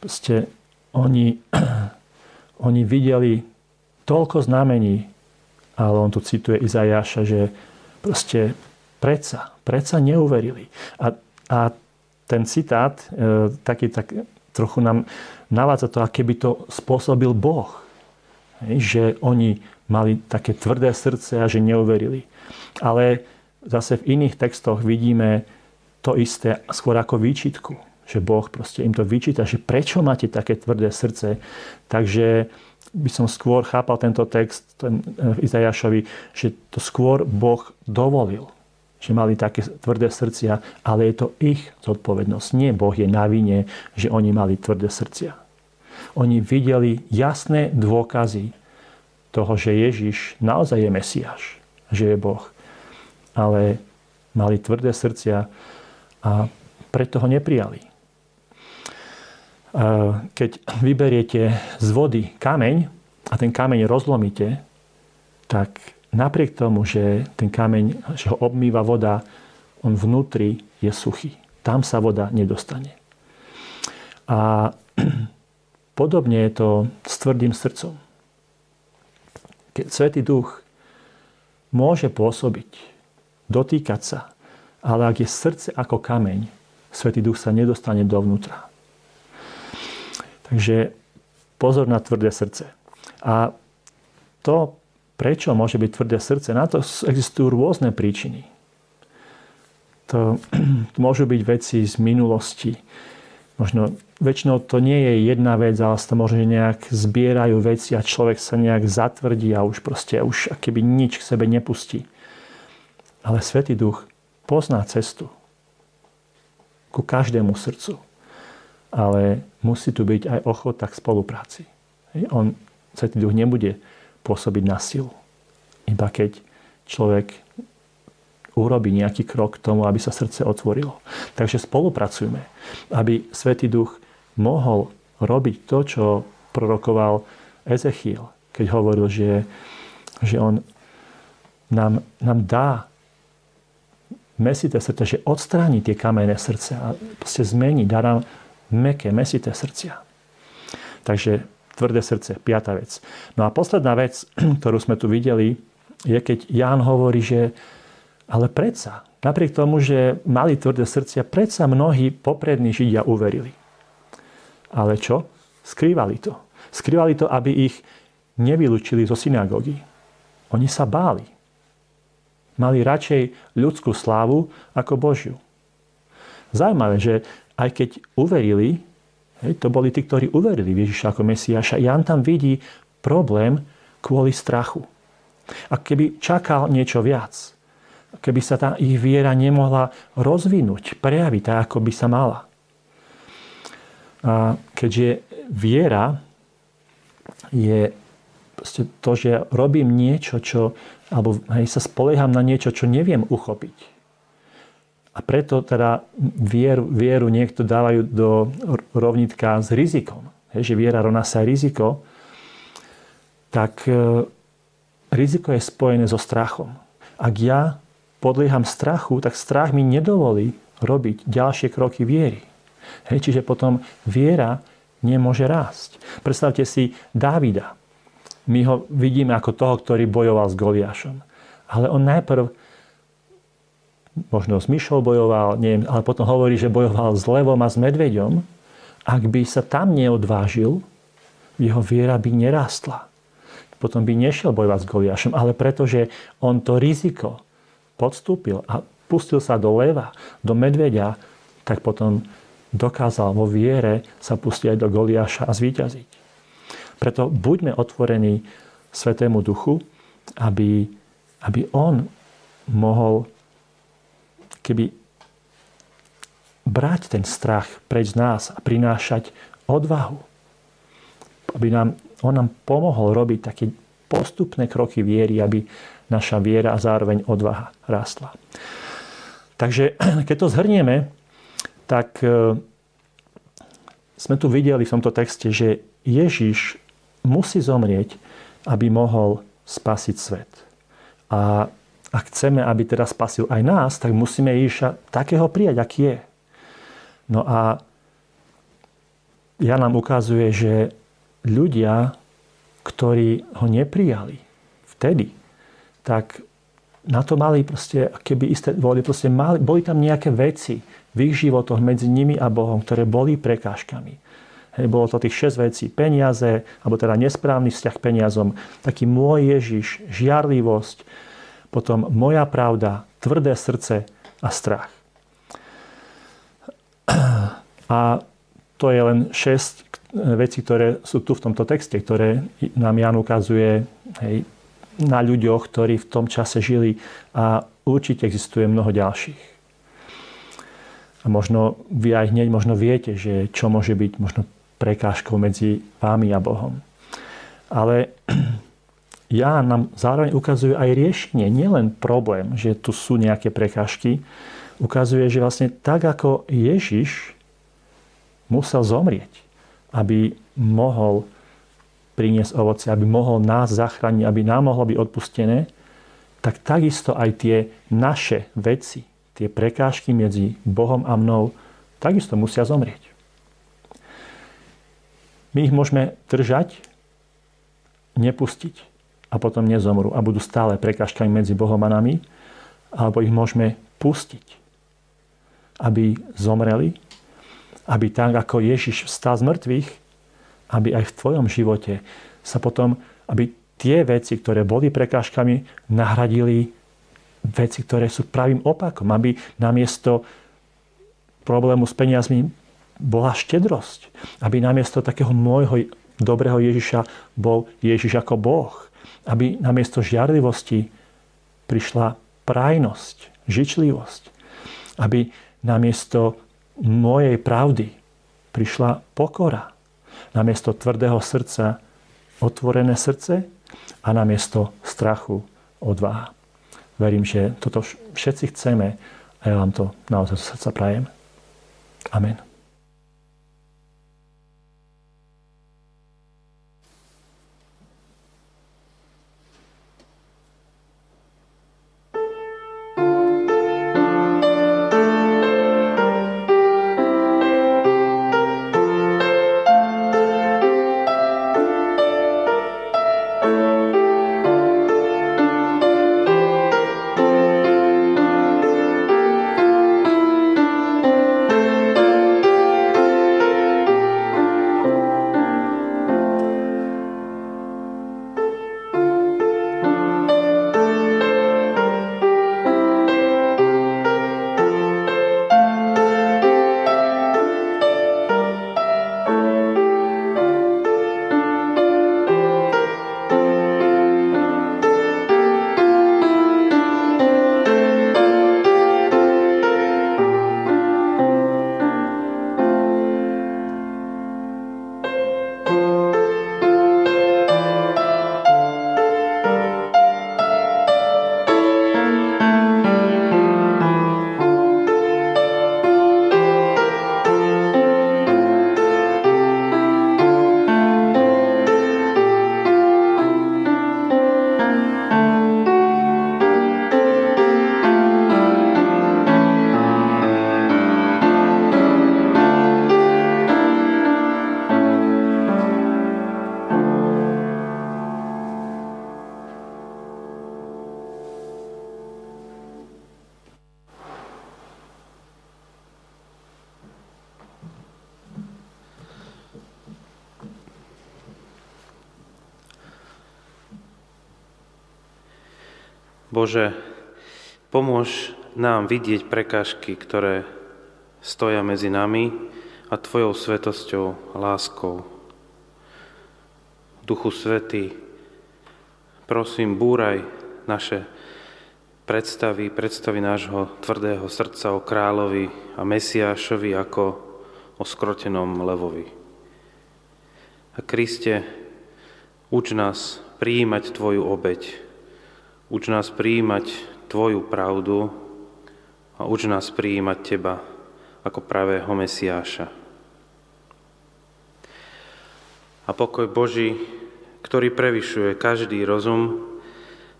proste oni, oni videli toľko znamení, ale on tu cituje Izajaša, že proste predsa, predsa neuverili. A, a ten citát, e, taký, tak, trochu nám navádza to, aké by to spôsobil Boh. Že oni mali také tvrdé srdce a že neuverili. Ale zase v iných textoch vidíme to isté skôr ako výčitku. Že Boh proste im to vyčíta, že prečo máte také tvrdé srdce. Takže by som skôr chápal tento text ten, v Izajašovi, že to skôr Boh dovolil že mali také tvrdé srdcia, ale je to ich zodpovednosť. Nie Boh je na vine, že oni mali tvrdé srdcia. Oni videli jasné dôkazy toho, že Ježiš naozaj je Mesiáš, že je Boh. Ale mali tvrdé srdcia a preto ho neprijali. Keď vyberiete z vody kameň a ten kameň rozlomíte, tak napriek tomu, že ten kameň, že ho obmýva voda, on vnútri je suchý. Tam sa voda nedostane. A podobne je to s tvrdým srdcom. Keď Svetý duch môže pôsobiť, dotýkať sa, ale ak je srdce ako kameň, Svetý duch sa nedostane dovnútra. Takže pozor na tvrdé srdce. A to Prečo môže byť tvrdé srdce? Na to existujú rôzne príčiny. To, to môžu byť veci z minulosti. Možno väčšinou to nie je jedna vec, ale sa možno nejak zbierajú veci a človek sa nejak zatvrdí a už proste už keby nič k sebe nepustí. Ale Svetý Duch pozná cestu ku každému srdcu. Ale musí tu byť aj ochota k spolupráci. On, Svetý Duch nebude pôsobiť na silu. Iba keď človek urobí nejaký krok k tomu, aby sa srdce otvorilo. Takže spolupracujme, aby Svetý Duch mohol robiť to, čo prorokoval Ezechiel, keď hovoril, že, že on nám, nám dá mesité srdce, že odstráni tie kamenné srdce a proste zmení, dá nám meké, mesité srdcia. Takže tvrdé srdce, piata vec. No a posledná vec, ktorú sme tu videli, je keď Ján hovorí, že ale predsa, napriek tomu, že mali tvrdé srdcia, predsa mnohí poprední Židia uverili. Ale čo? Skrývali to. Skrývali to, aby ich nevylúčili zo synagógy. Oni sa báli. Mali radšej ľudskú slávu ako Božiu. Zaujímavé, že aj keď uverili, Hej, to boli tí, ktorí uverili v Ježiša ako Mesiáša. Jan tam vidí problém kvôli strachu. A keby čakal niečo viac, keby sa tá ich viera nemohla rozvinúť, prejaviť tak, ako by sa mala. A keďže viera je to, že robím niečo, čo, alebo hej, sa spolieham na niečo, čo neviem uchopiť. A preto teda vieru, vieru niekto dávajú do rovnitka s rizikom. Hej, že viera rovná sa riziko. Tak e, riziko je spojené so strachom. Ak ja podlieham strachu, tak strach mi nedovolí robiť ďalšie kroky viery. Hej, čiže potom viera nemôže rásť. Predstavte si Dávida. My ho vidíme ako toho, ktorý bojoval s Goliášom. Ale on najprv možno s myšou bojoval, neviem, ale potom hovorí, že bojoval s levom a s medveďom. Ak by sa tam neodvážil, jeho viera by nerástla. Potom by nešiel bojovať s Goliášom, ale pretože on to riziko podstúpil a pustil sa do leva, do medveďa, tak potom dokázal vo viere sa pustiť aj do Goliáša a zvíťaziť. Preto buďme otvorení Svetému Duchu, aby, aby On mohol keby brať ten strach preč z nás a prinášať odvahu. Aby nám, on nám pomohol robiť také postupné kroky viery, aby naša viera a zároveň odvaha rástla. Takže keď to zhrnieme, tak e, sme tu videli v tomto texte, že Ježiš musí zomrieť, aby mohol spasiť svet. A ak chceme, aby teda spasil aj nás, tak musíme Ježiša takého prijať, aký je. No a ja nám ukazuje, že ľudia, ktorí ho neprijali vtedy, tak na to mali proste, keby isté, boli, proste mali, boli tam nejaké veci v ich životoch medzi nimi a Bohom, ktoré boli prekážkami. Hej, bolo to tých 6 vecí. Peniaze, alebo teda nesprávny vzťah k peniazom, taký môj Ježiš, žiarlivosť, potom moja pravda, tvrdé srdce a strach. A to je len 6 vecí, ktoré sú tu v tomto texte, ktoré nám Jan ukazuje hej, na ľuďoch, ktorí v tom čase žili a určite existuje mnoho ďalších. A možno vy aj hneď možno viete, že čo môže byť možno prekážkou medzi vámi a Bohom. Ale ja nám zároveň ukazuje aj riešenie, nielen problém, že tu sú nejaké prekážky, ukazuje, že vlastne tak ako Ježiš musel zomrieť, aby mohol priniesť ovoce, aby mohol nás zachrániť, aby nám mohlo byť odpustené, tak takisto aj tie naše veci, tie prekážky medzi Bohom a mnou, takisto musia zomrieť. My ich môžeme držať, nepustiť a potom nezomru a budú stále prekážkami medzi Bohom a nami, alebo ich môžeme pustiť, aby zomreli, aby tak, ako Ježiš vstal z mŕtvych, aby aj v tvojom živote sa potom, aby tie veci, ktoré boli prekážkami, nahradili veci, ktoré sú pravým opakom, aby namiesto problému s peniazmi bola štedrosť. Aby namiesto takého môjho dobrého Ježiša bol Ježiš ako Boh aby namiesto žiarlivosti prišla prajnosť, žičlivosť. Aby namiesto mojej pravdy prišla pokora. Namiesto tvrdého srdca otvorené srdce a namiesto strachu odvaha. Verím, že toto všetci chceme a ja vám to naozaj z srdca prajem. Amen. Bože, pomôž nám vidieť prekážky, ktoré stoja medzi nami a Tvojou svetosťou, láskou. Duchu Svety, prosím, búraj naše predstavy, predstavy nášho tvrdého srdca o kráľovi a Mesiášovi ako o skrotenom levovi. A Kriste, uč nás prijímať Tvoju obeď, uč nás prijímať Tvoju pravdu a uč nás prijímať Teba ako pravého Mesiáša. A pokoj Boží, ktorý prevyšuje každý rozum,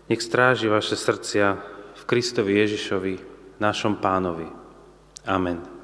nech stráži vaše srdcia Kristovi Ježišovi, našom pánovi. Amen.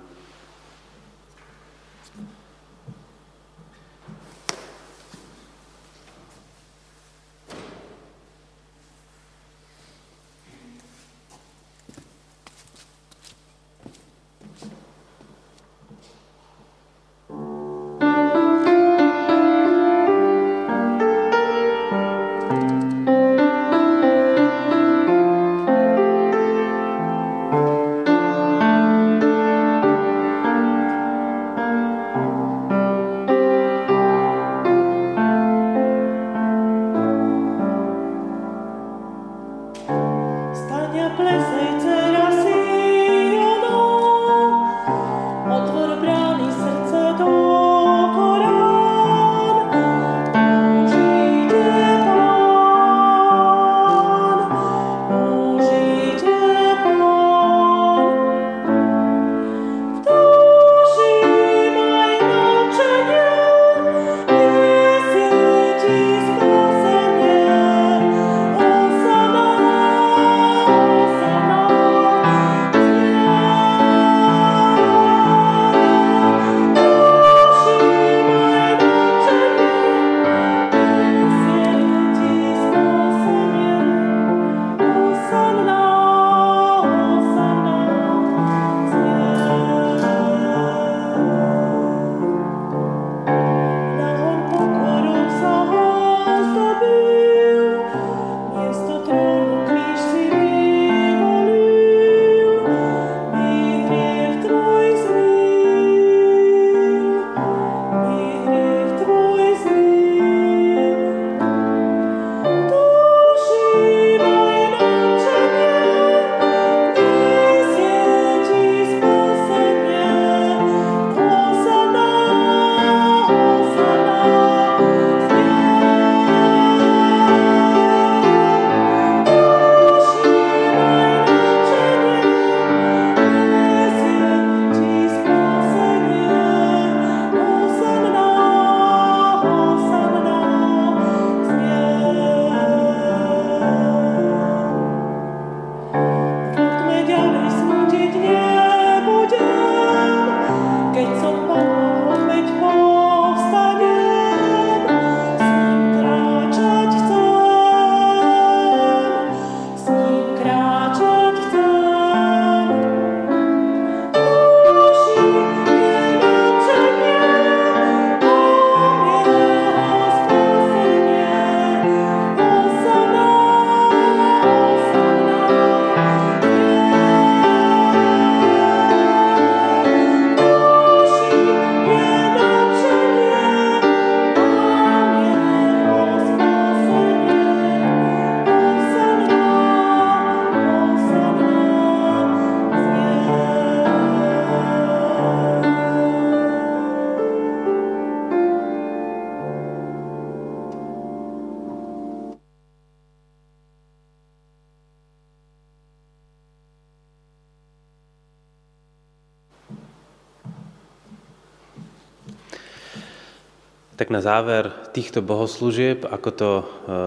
Záver týchto bohoslúžieb, ako to e,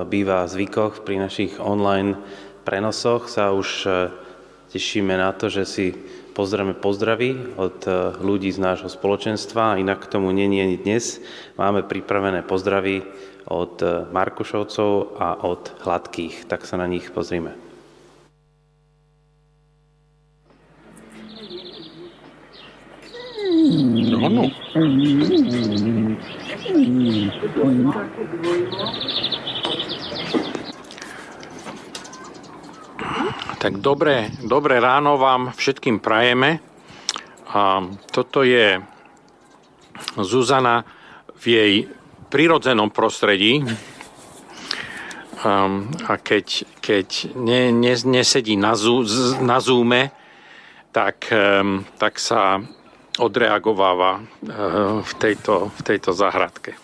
býva v zvykoch pri našich online prenosoch, sa už e, tešíme na to, že si pozrieme pozdravy od e, ľudí z nášho spoločenstva. Inak k tomu není ani dnes. Máme pripravené pozdravy od Markušovcov a od Hladkých. Tak sa na nich pozrime. No, no. Tak dobré, dobré ráno vám všetkým prajeme. A toto je Zuzana v jej prirodzenom prostredí. Um, a keď, keď ne, ne, nesedí na, zú, na zoome, tak, um, tak sa odreagováva uh, v, tejto, v tejto záhradke.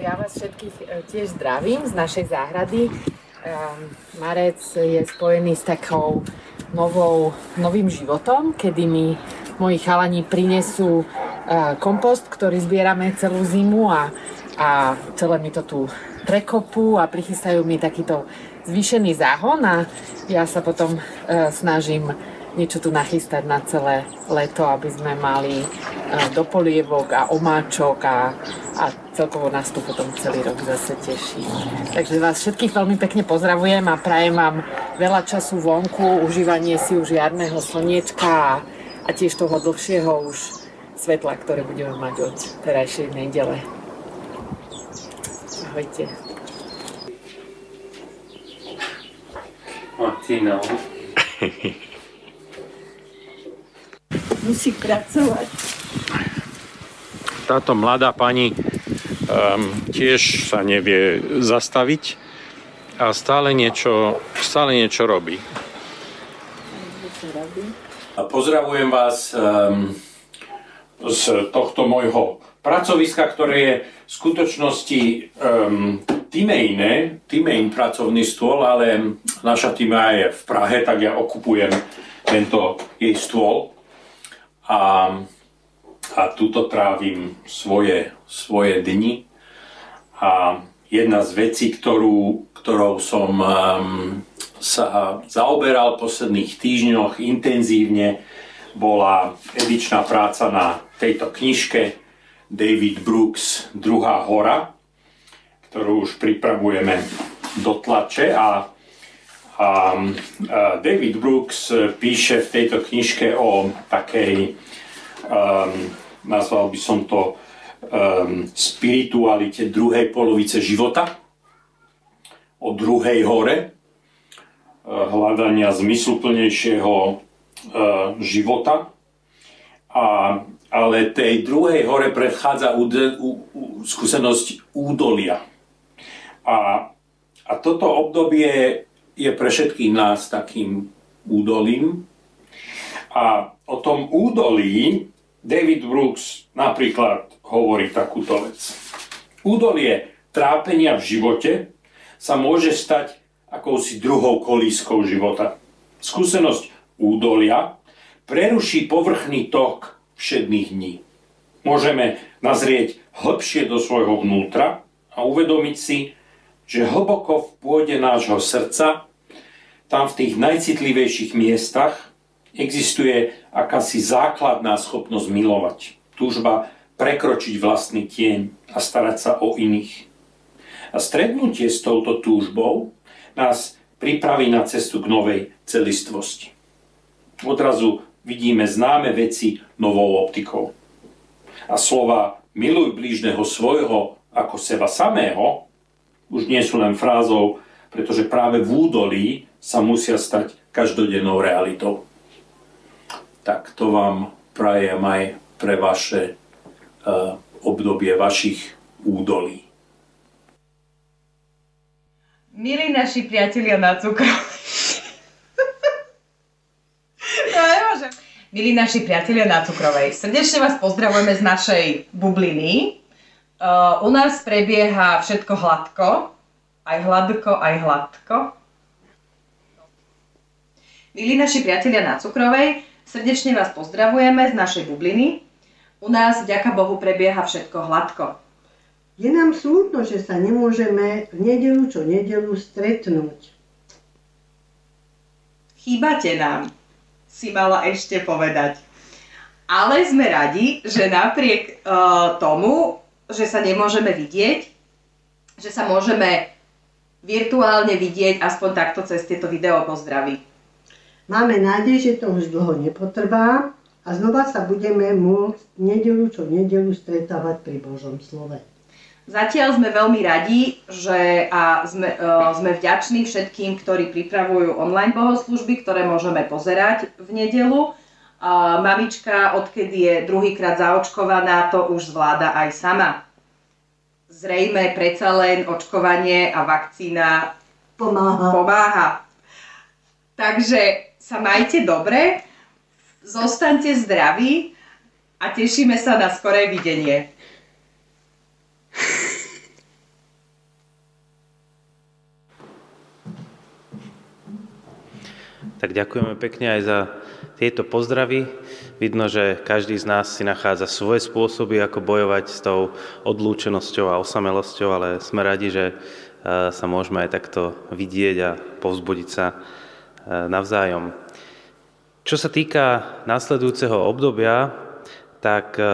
Ja vás všetkých e, tiež zdravím z našej záhrady. Um, Marec je spojený s takou novou, novým životom, kedy mi moji chalani prinesú uh, kompost, ktorý zbierame celú zimu a, a celé mi to tu prekopú a prichystajú mi takýto zvýšený záhon a ja sa potom snažím niečo tu nachystať na celé leto, aby sme mali do polievok a omáčok a, a celkovo nás tu potom celý rok zase teší. Takže vás všetkých veľmi pekne pozdravujem a prajem vám veľa času vonku, užívanie si už jarného slniečka a, a tiež toho dlhšieho už svetla, ktoré budeme mať od terajšej nedele. Ahojte. Martina. musí pracovať. Táto mladá pani um, tiež sa nevie zastaviť a stále niečo, stále niečo robí. Pozdravujem vás um, z tohto môjho pracoviska, ktoré je v skutočnosti um, týmejné, týmejn pracovný stôl, ale naša týma je v Prahe, tak ja okupujem tento jej stôl a, a tuto trávim svoje, svoje dni. A jedna z vecí, ktorú, ktorou som um, sa zaoberal v posledných týždňoch intenzívne, bola edičná práca na tejto knižke David Brooks Druhá hora, ktorú už pripravujeme do tlače a a David Brooks píše v tejto knižke o takej, um, nazval by som to, um, spiritualite druhej polovice života, o druhej hore, uh, hľadania zmysluplnejšieho uh, života. A, ale tej druhej hore predchádza úde, ú, ú, skúsenosť údolia. A, a toto obdobie je pre všetkých nás takým údolím. A o tom údolí David Brooks napríklad hovorí takúto vec. Údolie trápenia v živote sa môže stať akousi druhou kolískou života. Skúsenosť údolia preruší povrchný tok všedných dní. Môžeme nazrieť hlbšie do svojho vnútra a uvedomiť si, že hlboko v pôde nášho srdca tam v tých najcitlivejších miestach existuje akási základná schopnosť milovať. Túžba prekročiť vlastný tieň a starať sa o iných. A stretnutie s touto túžbou nás pripraví na cestu k novej celistvosti. Odrazu vidíme známe veci novou optikou. A slova miluj blížneho svojho ako seba samého už nie sú len frázou, pretože práve v údolí sa musia stať každodennou realitou. Tak to vám prajem aj pre vaše uh, obdobie vašich údolí. Milí naši priatelia na cukru. Milí naši priatelia na Cukrovej, srdečne vás pozdravujeme z našej bubliny. Uh, u nás prebieha všetko hladko, aj hladko, aj hladko. Milí naši priatelia na Cukrovej, srdečne vás pozdravujeme z našej bubliny. U nás, vďaka Bohu, prebieha všetko hladko. Je nám smutno, že sa nemôžeme v nedelu čo nedelu stretnúť. Chýbate nám, si mala ešte povedať. Ale sme radi, že napriek uh, tomu, že sa nemôžeme vidieť, že sa môžeme virtuálne vidieť aspoň takto cez tieto video pozdravy. Máme nádej, že to už dlho nepotrvá a znova sa budeme môcť nedelu čo nedelu stretávať pri Božom slove. Zatiaľ sme veľmi radi, že a sme, uh, sme vďační všetkým, ktorí pripravujú online bohoslužby, ktoré môžeme pozerať v nedelu. Uh, mamička, odkedy je druhýkrát zaočkovaná, to už zvláda aj sama. Zrejme predsa len očkovanie a vakcína pomáha. pomáha. Takže sa majte dobre, zostaňte zdraví a tešíme sa na skoré videnie. Tak ďakujeme pekne aj za tieto pozdravy. Vidno, že každý z nás si nachádza svoje spôsoby, ako bojovať s tou odlúčenosťou a osamelosťou, ale sme radi, že e, sa môžeme aj takto vidieť a povzbudiť sa navzájom. Čo sa týka následujúceho obdobia, tak e,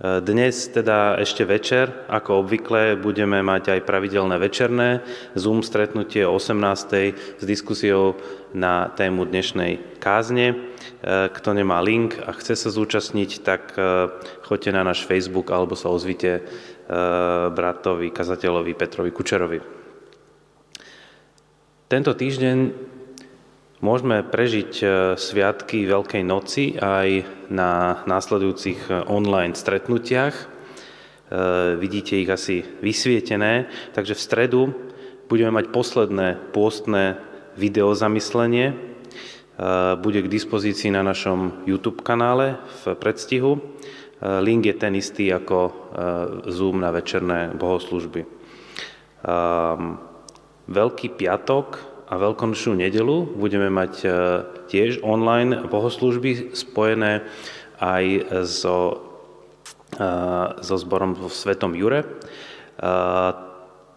dnes teda ešte večer, ako obvykle, budeme mať aj pravidelné večerné Zoom stretnutie o 18. s diskusiou na tému dnešnej kázne. E, kto nemá link a chce sa zúčastniť, tak e, choďte na náš Facebook alebo sa ozvite e, bratovi, kazateľovi Petrovi Kučerovi. Tento týždeň Môžeme prežiť e, sviatky Veľkej noci aj na následujúcich e, online stretnutiach. E, vidíte ich asi vysvietené, takže v stredu budeme mať posledné pôstne videozamyslenie. Bude k dispozícii na našom YouTube kanále v predstihu. Link je ten istý ako Zoom na večerné bohoslužby. Veľký piatok a Veľkonočnú nedelu budeme mať e, tiež online bohoslužby spojené aj so, e, so zborom v Svetom Jure. E,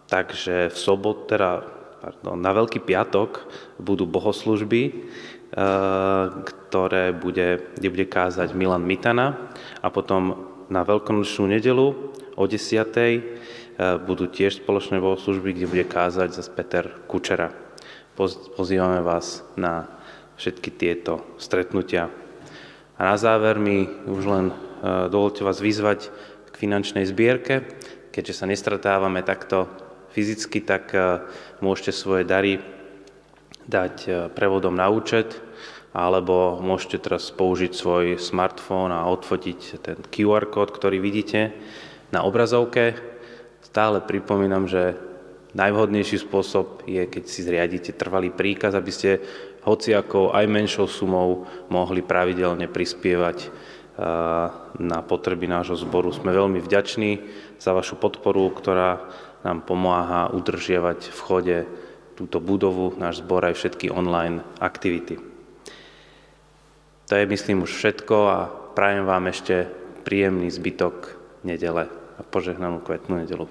takže v sobot, teda pardon, na Veľký piatok budú bohoslužby, ktoré bude, kde bude kázať Milan Mitana a potom na Veľkonočnú nedelu o 10. budú tiež spoločné bohoslužby, kde bude kázať zase Peter Kučera pozývame vás na všetky tieto stretnutia. A na záver mi už len e, dovolte vás vyzvať k finančnej zbierke. Keďže sa nestratávame takto fyzicky, tak e, môžete svoje dary dať e, prevodom na účet, alebo môžete teraz použiť svoj smartfón a odfotiť ten QR kód, ktorý vidíte na obrazovke. Stále pripomínam, že Najvhodnejší spôsob je, keď si zriadíte trvalý príkaz, aby ste hociakou aj menšou sumou mohli pravidelne prispievať na potreby nášho zboru. Sme veľmi vďační za vašu podporu, ktorá nám pomáha udržiavať v chode túto budovu, náš zbor aj všetky online aktivity. To je, myslím, už všetko a prajem vám ešte príjemný zbytok nedele a požehnanú kvetnú nedelu.